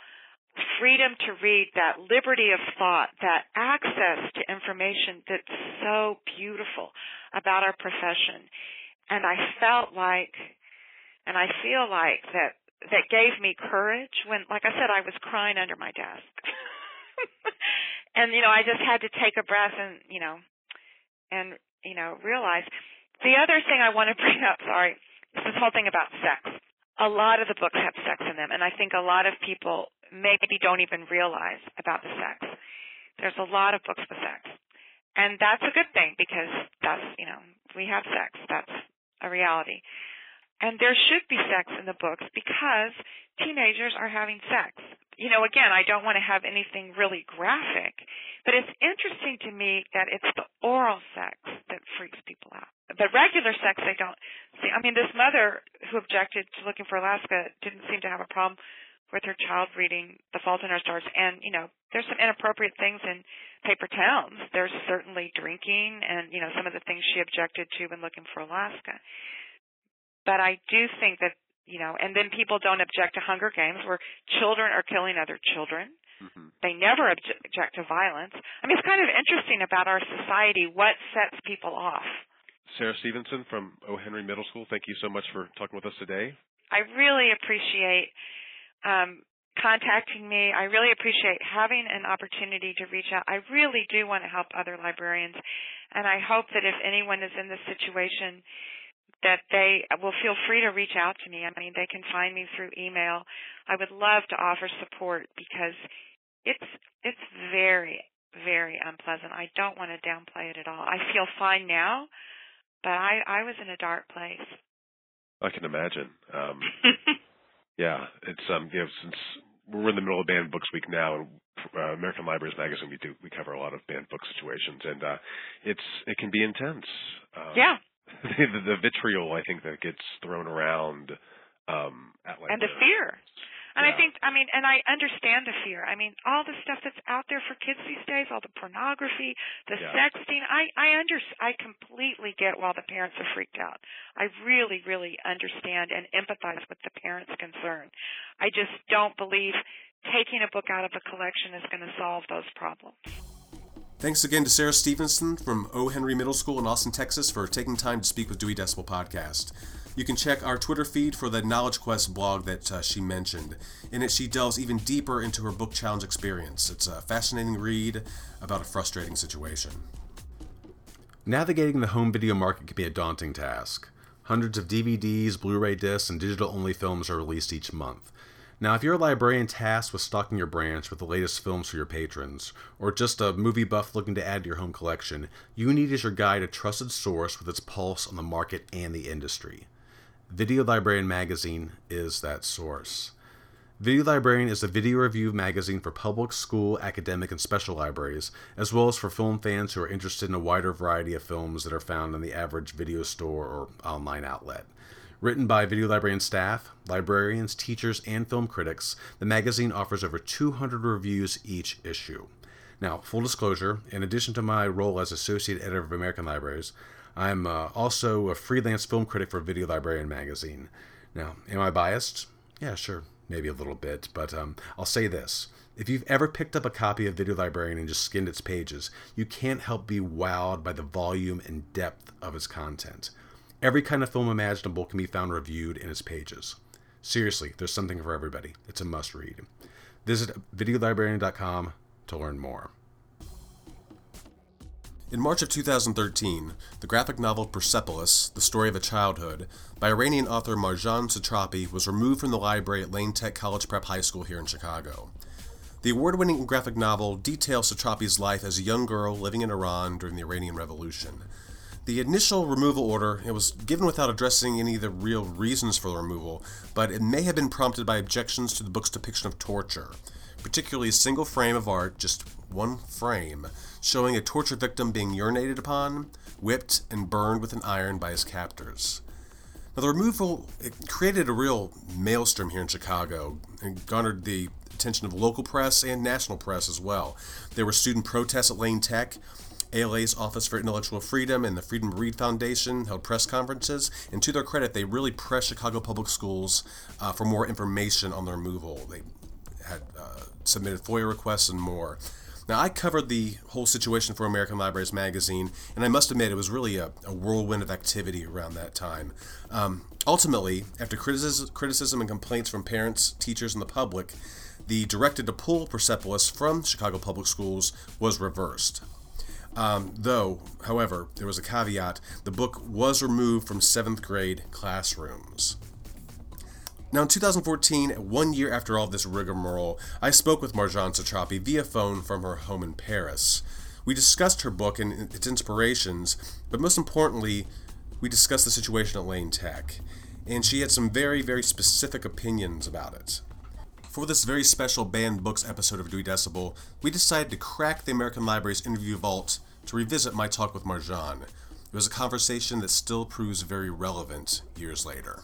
freedom to read, that liberty of thought, that access to information that's so beautiful about our profession. And I felt like, and I feel like that, that gave me courage when, like I said, I was crying under my desk. [laughs] and, you know, I just had to take a breath and, you know, and, you know, realize the other thing I want to bring up, sorry, is this whole thing about sex. A lot of the books have sex in them, and I think a lot of people maybe don't even realize about the sex. There's a lot of books with sex. And that's a good thing because that's, you know, we have sex. That's a reality. And there should be sex in the books because teenagers are having sex. You know, again, I don't want to have anything really graphic, but it's interesting to me that it's the oral sex that freaks people out. But regular sex, they don't see. I mean, this mother who objected to looking for Alaska didn't seem to have a problem with her child reading The Fault in Our Stars. And, you know, there's some inappropriate things in Paper Towns. There's certainly drinking and, you know, some of the things she objected to when looking for Alaska. But I do think that, you know, and then people don't object to Hunger Games where children are killing other children. Mm-hmm. They never object to violence. I mean, it's kind of interesting about our society what sets people off. Sarah Stevenson from O. Henry Middle School, thank you so much for talking with us today. I really appreciate um, contacting me. I really appreciate having an opportunity to reach out. I really do want to help other librarians, and I hope that if anyone is in this situation, that they will feel free to reach out to me. I mean, they can find me through email. I would love to offer support because it's it's very very unpleasant. I don't want to downplay it at all. I feel fine now, but I I was in a dark place. I can imagine. Um, [laughs] yeah, it's um you know since we're in the middle of Banned Books Week now, and uh, American Libraries Magazine we do we cover a lot of banned book situations, and uh, it's it can be intense. Um, yeah, [laughs] the, the vitriol I think that gets thrown around um, at like and the fear. And yeah. I think, I mean, and I understand the fear. I mean, all the stuff that's out there for kids these days, all the pornography, the yeah. sexting. I I under I completely get why the parents are freaked out. I really, really understand and empathize with the parents' concern. I just don't believe taking a book out of a collection is going to solve those problems. Thanks again to Sarah Stevenson from O. Henry Middle School in Austin, Texas, for taking time to speak with Dewey Decibel Podcast. You can check our Twitter feed for the Knowledge Quest blog that uh, she mentioned. In it, she delves even deeper into her book challenge experience. It's a fascinating read about a frustrating situation. Navigating the home video market can be a daunting task. Hundreds of DVDs, Blu ray discs, and digital only films are released each month. Now, if you're a librarian tasked with stocking your branch with the latest films for your patrons, or just a movie buff looking to add to your home collection, you need as your guide a trusted source with its pulse on the market and the industry. Video Librarian Magazine is that source. Video Librarian is a video review magazine for public, school, academic, and special libraries, as well as for film fans who are interested in a wider variety of films that are found in the average video store or online outlet. Written by video librarian staff, librarians, teachers, and film critics, the magazine offers over 200 reviews each issue. Now, full disclosure, in addition to my role as associate editor of American Libraries, I'm uh, also a freelance film critic for Video Librarian magazine. Now, am I biased? Yeah, sure, maybe a little bit, but um, I'll say this. If you've ever picked up a copy of Video Librarian and just skinned its pages, you can't help be wowed by the volume and depth of its content. Every kind of film imaginable can be found reviewed in its pages. Seriously, there's something for everybody. It's a must read. Visit videolibrarian.com to learn more. In March of 2013, the graphic novel Persepolis, The Story of a Childhood, by Iranian author Marjane Satrapi, was removed from the library at Lane Tech College Prep High School here in Chicago. The award winning graphic novel details Satrapi's life as a young girl living in Iran during the Iranian Revolution. The initial removal order it was given without addressing any of the real reasons for the removal, but it may have been prompted by objections to the book's depiction of torture, particularly a single frame of art, just one frame, showing a torture victim being urinated upon, whipped, and burned with an iron by his captors. Now, the removal it created a real maelstrom here in Chicago and garnered the attention of local press and national press as well. There were student protests at Lane Tech. ALA's Office for Intellectual Freedom and the Freedom to Read Foundation held press conferences, and to their credit, they really pressed Chicago Public Schools uh, for more information on the removal. They had uh, submitted FOIA requests and more. Now, I covered the whole situation for American Libraries Magazine, and I must admit it was really a, a whirlwind of activity around that time. Um, ultimately, after criticism, criticism and complaints from parents, teachers, and the public, the directed to pull Persepolis from Chicago Public Schools was reversed. Um, though, however, there was a caveat the book was removed from seventh grade classrooms. Now, in 2014, one year after all this rigmarole, I spoke with Marjane Satrapi via phone from her home in Paris. We discussed her book and its inspirations, but most importantly, we discussed the situation at Lane Tech. And she had some very, very specific opinions about it. For this very special Banned Books episode of Dewey Decibel, we decided to crack the American Library's interview vault to revisit my talk with Marjane. It was a conversation that still proves very relevant years later.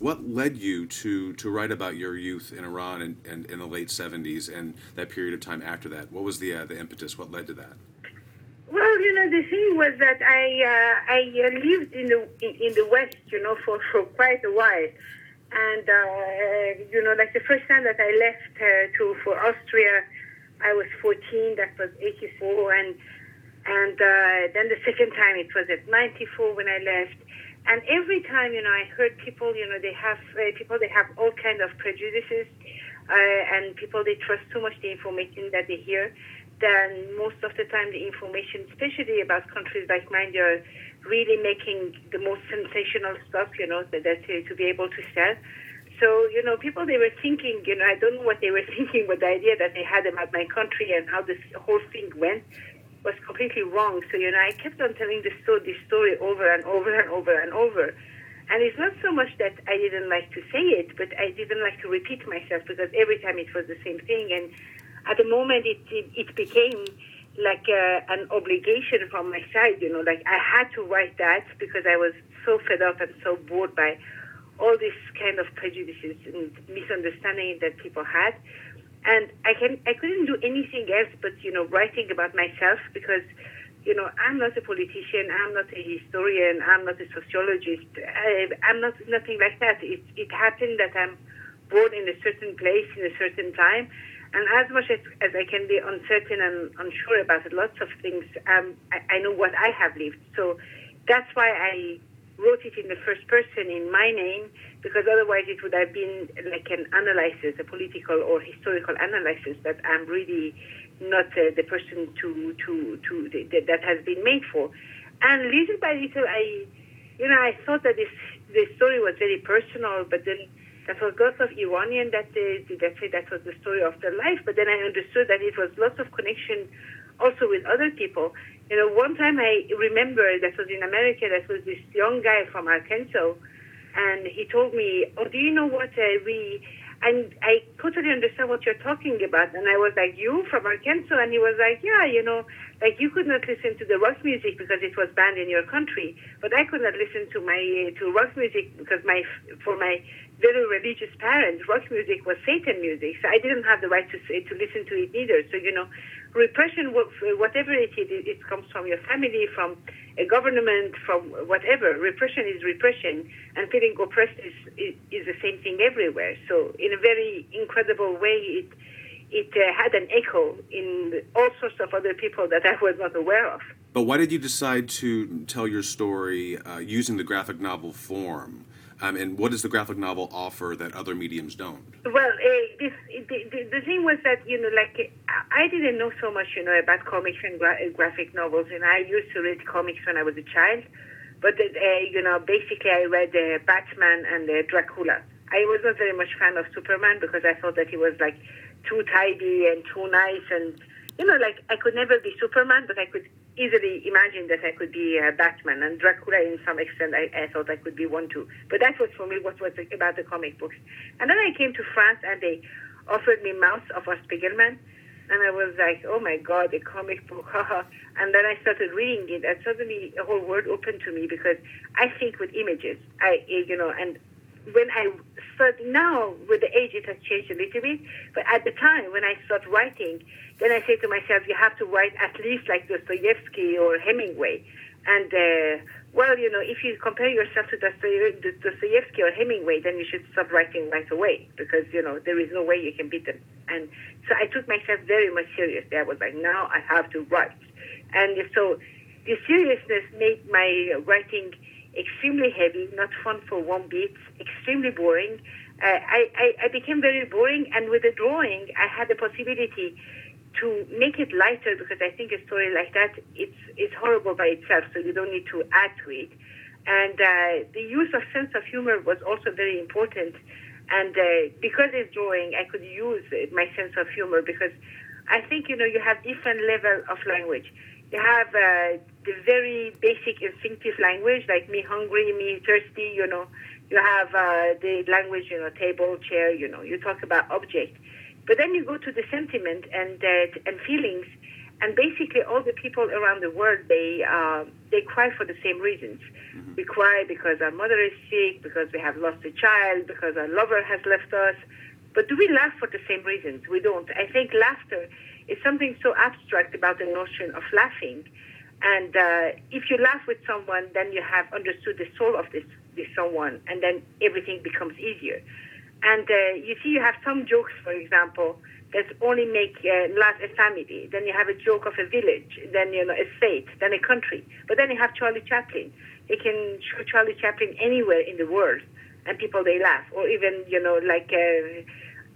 What led you to, to write about your youth in Iran and, and in the late 70s and that period of time after that? What was the, uh, the impetus? What led to that? Well, you know, the thing was that I uh, I uh, lived in the in, in, the West, you know, for, for quite a while, and uh, you know, like the first time that I left uh, to for Austria, I was 14. That was 84, and and uh, then the second time it was at 94 when I left, and every time, you know, I heard people, you know, they have uh, people, they have all kind of prejudices, uh, and people they trust too much the information that they hear. Then most of the time, the information, especially about countries like mine, they're really making the most sensational stuff, you know, that, that to, to be able to sell. So, you know, people they were thinking, you know, I don't know what they were [laughs] thinking, but the idea that they had about my country and how this whole thing went was completely wrong. So, you know, I kept on telling this story, this story over and over and over and over. And it's not so much that I didn't like to say it, but I didn't like to repeat myself because every time it was the same thing. And at the moment, it, it, it became like uh, an obligation from my side, you know, like I had to write that because I was so fed up and so bored by all these kind of prejudices and misunderstanding that people had and I can I couldn't do anything else but you know writing about myself because you know I'm not a politician, I'm not a historian, I'm not a sociologist, I, I'm not nothing like that. It it happened that I'm born in a certain place in a certain time, and as much as, as I can be uncertain and unsure about lots of things, um, I, I know what I have lived. So that's why I wrote it in the first person in my name because otherwise it would have been like an analysis, a political or historical analysis that I'm really not uh, the person to to to that has been made for. And little by little, I, you know, I thought that this the story was very personal, but then that was lots of Iranian that uh, that say that was the story of their life. But then I understood that it was lots of connection also with other people. You know, one time I remember that was in America, that was this young guy from Arkansas, and he told me, "Oh, do you know what uh, we?" And I totally understand what you're talking about. And I was like, "You from Arkansas?" And he was like, "Yeah, you know, like you could not listen to the rock music because it was banned in your country, but I could not listen to my to rock music because my for my very religious parents, rock music was Satan music, so I didn't have the right to say, to listen to it either. So you know, repression, whatever it is, it comes from your family, from a government, from whatever. Repression is repression, and feeling oppressed is, is, is the same thing everywhere. So, in a very incredible way, it it uh, had an echo in all sorts of other people that I was not aware of. But why did you decide to tell your story uh, using the graphic novel form? Um, and what does the graphic novel offer that other mediums don't? Well, uh, this, the, the, the, thing was that, you know, like, I didn't know so much, you know, about comics and gra- graphic novels, and I used to read comics when I was a child. But, uh, you know, basically I read uh, Batman and uh, Dracula. I was not very much fan of Superman because I thought that he was, like, too tidy and too nice and, you know, like, I could never be Superman, but I could easily imagined that I could be uh, Batman and Dracula in some extent. I, I thought I could be one too. But that was for me what was about the comic books. And then I came to France and they offered me Maus of Spiegelman. And I was like, oh my God, a comic book, [laughs] and then I started reading it, and suddenly a whole world opened to me because I think with images. I, you know, and when I start now, with the age, it has changed a little bit. But at the time when I start writing, then I say to myself, you have to write at least like Dostoevsky or Hemingway. And, uh, well, you know, if you compare yourself to Dostoevsky or Hemingway, then you should stop writing right away because, you know, there is no way you can beat them. And so I took myself very much seriously. I was like, now I have to write. And so the seriousness made my writing extremely heavy, not fun for one bit, extremely boring. Uh, I, I, I became very boring, and with the drawing, I had the possibility to make it lighter because I think a story like that it's it's horrible by itself, so you don't need to add to it. And uh, the use of sense of humor was also very important. And uh, because it's drawing, I could use my sense of humor because I think you know you have different level of language. You have uh, the very basic instinctive language, like me hungry, me thirsty. You know, you have uh, the language, you know, table, chair. You know, you talk about object but then you go to the sentiment and uh, and feelings, and basically all the people around the world they uh, they cry for the same reasons. Mm-hmm. We cry because our mother is sick, because we have lost a child, because our lover has left us. But do we laugh for the same reasons? We don't. I think laughter is something so abstract about the notion of laughing. And uh, if you laugh with someone, then you have understood the soul of this, this someone, and then everything becomes easier. And uh, you see, you have some jokes, for example, that only make uh, laugh a family. Then you have a joke of a village, then you know a state, then a country. But then you have Charlie Chaplin. You can show Charlie Chaplin anywhere in the world, and people they laugh. Or even you know like uh,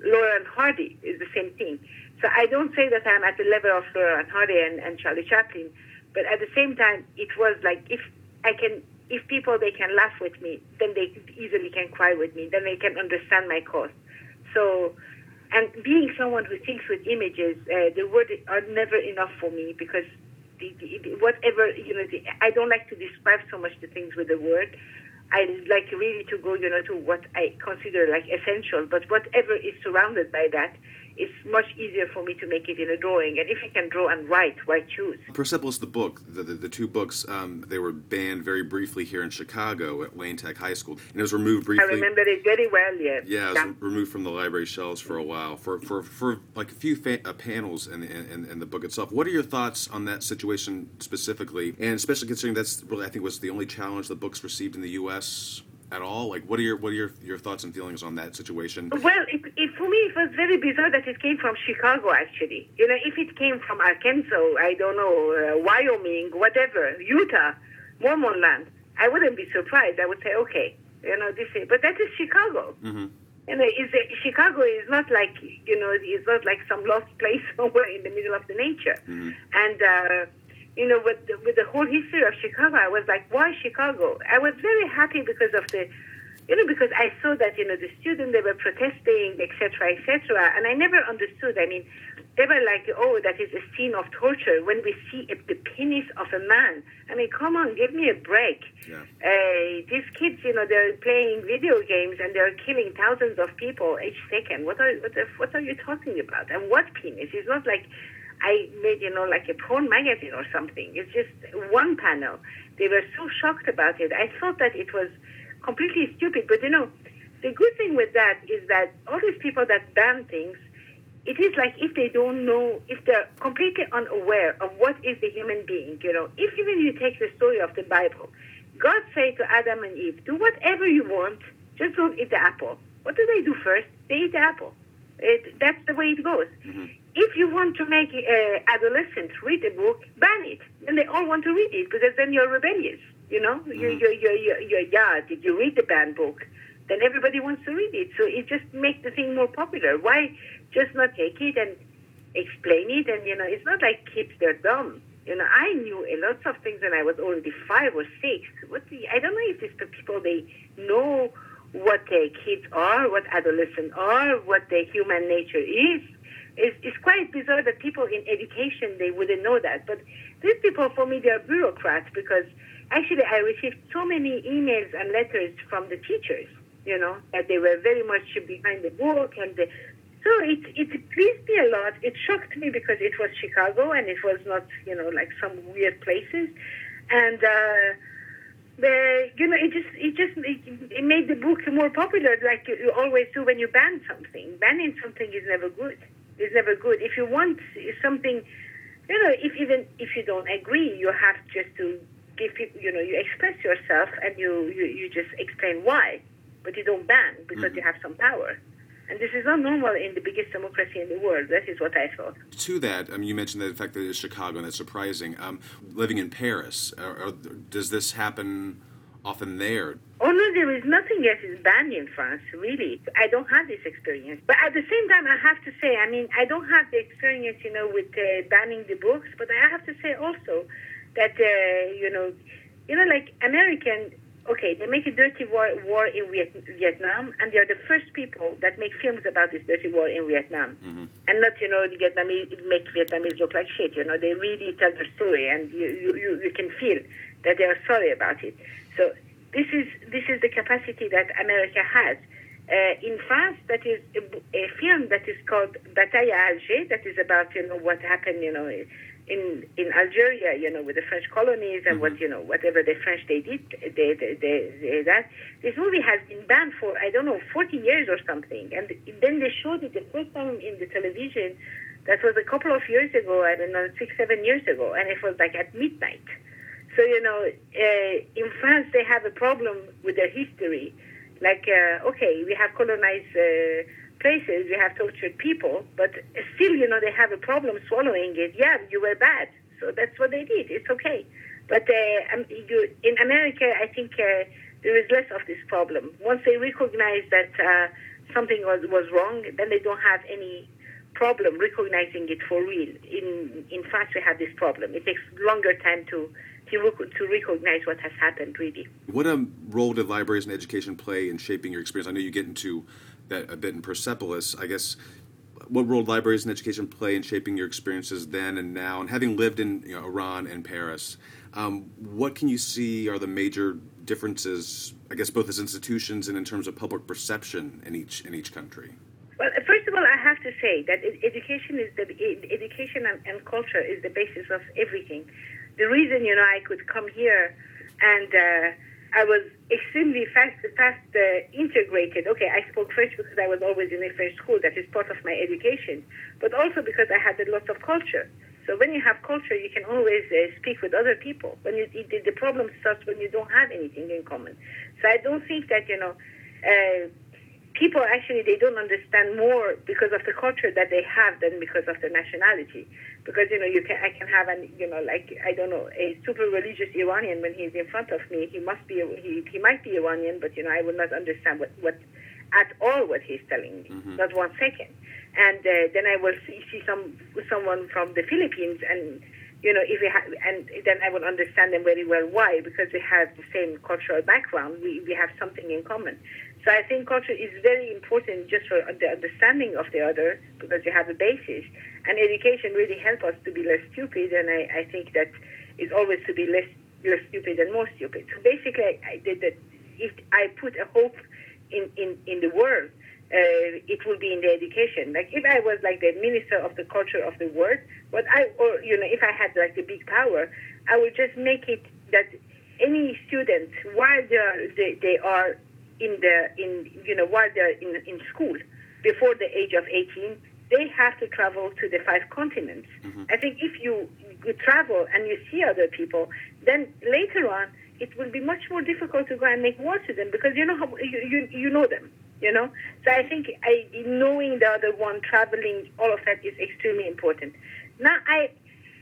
Laurel Hardy is the same thing. So I don't say that I'm at the level of Laurel and Hardy and, and Charlie Chaplin, but at the same time, it was like if I can if people they can laugh with me, then they easily can cry with me. Then they can understand my cause. So, and being someone who thinks with images, uh, the words are never enough for me because the, the, whatever you know, the, I don't like to describe so much the things with the word. I like really to go, you know, to what I consider like essential. But whatever is surrounded by that, it's much easier for me to make it in a drawing. And if I can draw and write, why choose? Persepolis, the book, the, the, the two books, um, they were banned very briefly here in Chicago at Lane Tech High School. And it was removed briefly. I remember it very well, yes. Yeah, it was yeah. removed from the library shelves for a while, for, for, for like a few fa- uh, panels in, in, in, the book itself. What are your thoughts on that situation specifically? And especially considering that's really, I think, was the only challenge the books received in the U.S at all? Like, what are your what are your, your thoughts and feelings on that situation? Well, it, it, for me, it was very bizarre that it came from Chicago. Actually, you know, if it came from Arkansas, I don't know, uh, Wyoming, whatever, Utah, Mormon land, I wouldn't be surprised. I would say, okay, you know, this is, but that is Chicago. Mm-hmm. You know, is it, Chicago is not like you know, it's not like some lost place [laughs] somewhere in the middle of the nature, mm-hmm. and. Uh, you know, with the, with the whole history of Chicago, I was like, why Chicago? I was very happy because of the, you know, because I saw that you know the students they were protesting, etc., etc., and I never understood. I mean, they were like, oh, that is a scene of torture when we see the penis of a man. I mean, come on, give me a break. Yeah. Uh, these kids, you know, they're playing video games and they're killing thousands of people each second. What are what, are, what are you talking about? And what penis? It's not like I made, you know, like a porn magazine or something. It's just one panel. They were so shocked about it. I thought that it was completely stupid. But, you know, the good thing with that is that all these people that ban things, it is like if they don't know, if they're completely unaware of what is the human being, you know, if even you take the story of the Bible, God said to Adam and Eve, do whatever you want, just don't eat the apple. What do they do first? They eat the apple. It, that's the way it goes. Mm-hmm if you want to make uh, adolescents read a book, ban it. And they all want to read it because then you're rebellious. You know, mm-hmm. you, you, you, you, you, yeah, did you read the banned book? Then everybody wants to read it. So it just makes the thing more popular. Why just not take it and explain it? And, you know, it's not like kids, they're dumb. You know, I knew a lot of things when I was already five or six. What the, I don't know if these people, they know what their kids are, what adolescents are, what their human nature is it's, it's quite bizarre that people in education they wouldn't know that. But these people for me they are bureaucrats because actually I received so many emails and letters from the teachers, you know, that they were very much behind the book and the, so it it pleased me a lot. It shocked me because it was Chicago and it was not, you know, like some weird places, and. uh the, you know, it just it just it, made the book more popular, like you, you always do when you ban something. Banning something is never good. It's never good. If you want something, you know, if even if you don't agree, you have just to give people, you know, you express yourself and you you, you just explain why, but you don't ban because mm-hmm. you have some power. And this is not normal in the biggest democracy in the world. That is what I thought. To that, I mean, you mentioned that the fact that it's Chicago, and that's surprising. Um, living in Paris, or, or does this happen often there? Oh no, there is nothing else is banned in France. Really, I don't have this experience. But at the same time, I have to say, I mean, I don't have the experience, you know, with uh, banning the books. But I have to say also that, uh, you know, you know, like American okay, they make a dirty war, war in Viet- Vietnam, and they are the first people that make films about this dirty war in Vietnam. Mm-hmm. And not, you know, the Vietnamese make Vietnamese look like shit. You know, they really tell the story, and you, you, you can feel that they are sorry about it. So this is this is the capacity that America has. Uh, in France, that is a, a, film that is called Bataille à Alger, that is about you know what happened, you know in in Algeria, you know, with the French colonies and mm-hmm. what you know, whatever the French they did, they, they, they, they, that this movie has been banned for I don't know 40 years or something, and then they showed it the first time in the television. That was a couple of years ago, I don't know, six seven years ago, and it was like at midnight. So you know, uh, in France they have a problem with their history. Like, uh, okay, we have colonized. Uh, places you have tortured people, but still, you know, they have a problem swallowing it. Yeah, you were bad, so that's what they did. It's okay. But uh, um, you, in America, I think uh, there is less of this problem. Once they recognize that uh, something was, was wrong, then they don't have any problem recognizing it for real. In in fact, we have this problem. It takes longer time to to, to recognize what has happened. Really. What a role did libraries and education play in shaping your experience? I know you get into that a bit in Persepolis. I guess what role libraries and education play in shaping your experiences then and now, and having lived in you know, Iran and Paris, um, what can you see are the major differences? I guess both as institutions and in terms of public perception in each in each country. Well, first of all, I have to say that education is the education and, and culture is the basis of everything. The reason you know I could come here and uh, I was extremely fast, fast uh, integrated. Okay, I spoke French because I was always in a French school. That is part of my education, but also because I had a lot of culture. So when you have culture, you can always uh, speak with other people. When you the, problem starts when you don't have anything in common. So I don't think that you know. Uh, people actually they don't understand more because of the culture that they have than because of the nationality. Because you know you can I can have an you know like I don't know a super religious Iranian when he's in front of me. He must be he he might be Iranian but you know I will not understand what what at all what he's telling me. Mm-hmm. not one second. And uh, then I will see, see some someone from the Philippines and you know if we have and then I will understand them very well. Why? Because we have the same cultural background. We we have something in common so I think culture is very important just for the understanding of the other because you have a basis. And education really helps us to be less stupid. And I, I think that is always to be less less stupid and more stupid. So basically, I did that. If I put a hope in in in the world, uh, it will be in the education. Like if I was like the minister of the culture of the world, what I or you know if I had like the big power, I would just make it that any student while they are, they, they are in the in you know while they're in in school before the age of 18 they have to travel to the five continents. Mm-hmm. i think if you, you travel and you see other people then later on it will be much more difficult to go and make war to them because you know how you you, you know them you know? So i think I, knowing the other one traveling all of that is extremely important. Now i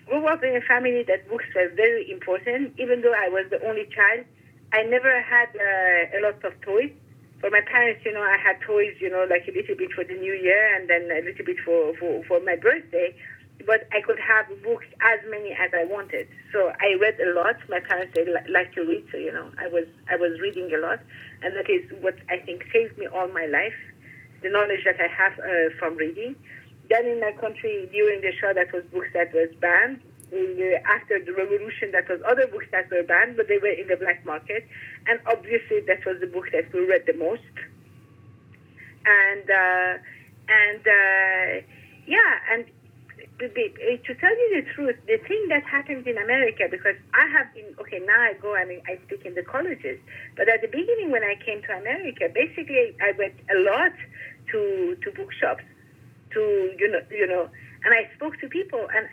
grew up in a family that books were very important even though i was the only child I never had uh, a lot of toys. For my parents, you know, I had toys, you know, like a little bit for the new year and then a little bit for, for, for my birthday. But I could have books as many as I wanted. So I read a lot. My parents they li- like to read, so you know, I was I was reading a lot, and that is what I think saved me all my life, the knowledge that I have uh, from reading. Then in my country during the Shah, that was books that was banned after the revolution, that was other books that were banned, but they were in the black market. And obviously, that was the book that we read the most. And uh, and uh, yeah, and to, tell you the truth, the thing that happens in America, because I have been okay now, I go I mean I speak in the colleges, but at the beginning when I came to America, basically I went a lot to to bookshops, to you know you know, and I spoke to people and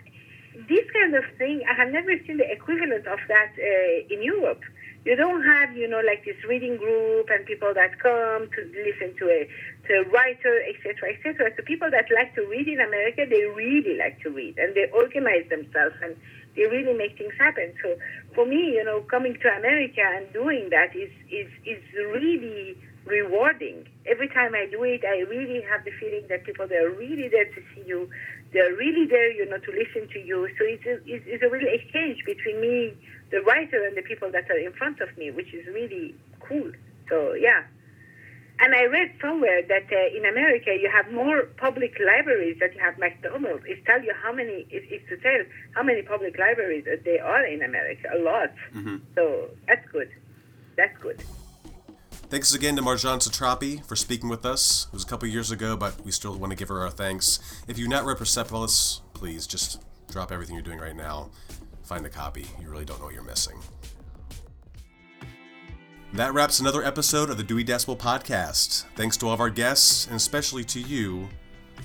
this kind of thing, I have never seen the equivalent of that uh, in Europe. You don't have, you know, like this reading group and people that come to listen to a to a writer, etc., etc. So people that like to read in America, they really like to read and they organize themselves and they really make things happen. So for me, you know, coming to America and doing that is is is really rewarding. Every time I do it, I really have the feeling that people they are really there to see you. They're really there, you know, to listen to you. So it's a, it's, it's a real exchange between me, the writer, and the people that are in front of me, which is really cool. So yeah. And I read somewhere that uh, in America you have more public libraries than you have McDonald's. It tells you how many. It, it's to tell how many public libraries there are in America. A lot. Mm-hmm. So that's good. That's good. Thanks again to Marjane Satrapi for speaking with us. It was a couple years ago, but we still want to give her our thanks. If you've not read Persepolis, please just drop everything you're doing right now. Find a copy. You really don't know what you're missing. That wraps another episode of the Dewey Decibel Podcast. Thanks to all of our guests, and especially to you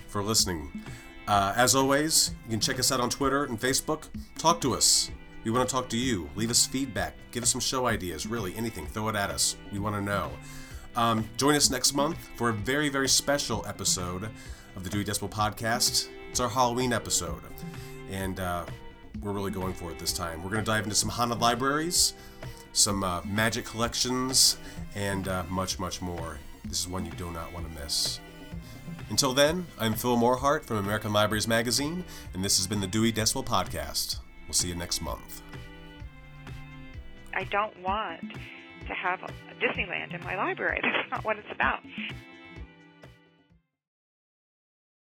for listening. Uh, as always, you can check us out on Twitter and Facebook. Talk to us. We want to talk to you. Leave us feedback. Give us some show ideas. Really, anything. Throw it at us. We want to know. Um, join us next month for a very, very special episode of the Dewey Decibel Podcast. It's our Halloween episode. And uh, we're really going for it this time. We're going to dive into some haunted libraries, some uh, magic collections, and uh, much, much more. This is one you do not want to miss. Until then, I'm Phil Morehart from American Libraries Magazine, and this has been the Dewey Decibel Podcast. We'll see you next month. I don't want to have Disneyland in my library. [laughs] That's not what it's about.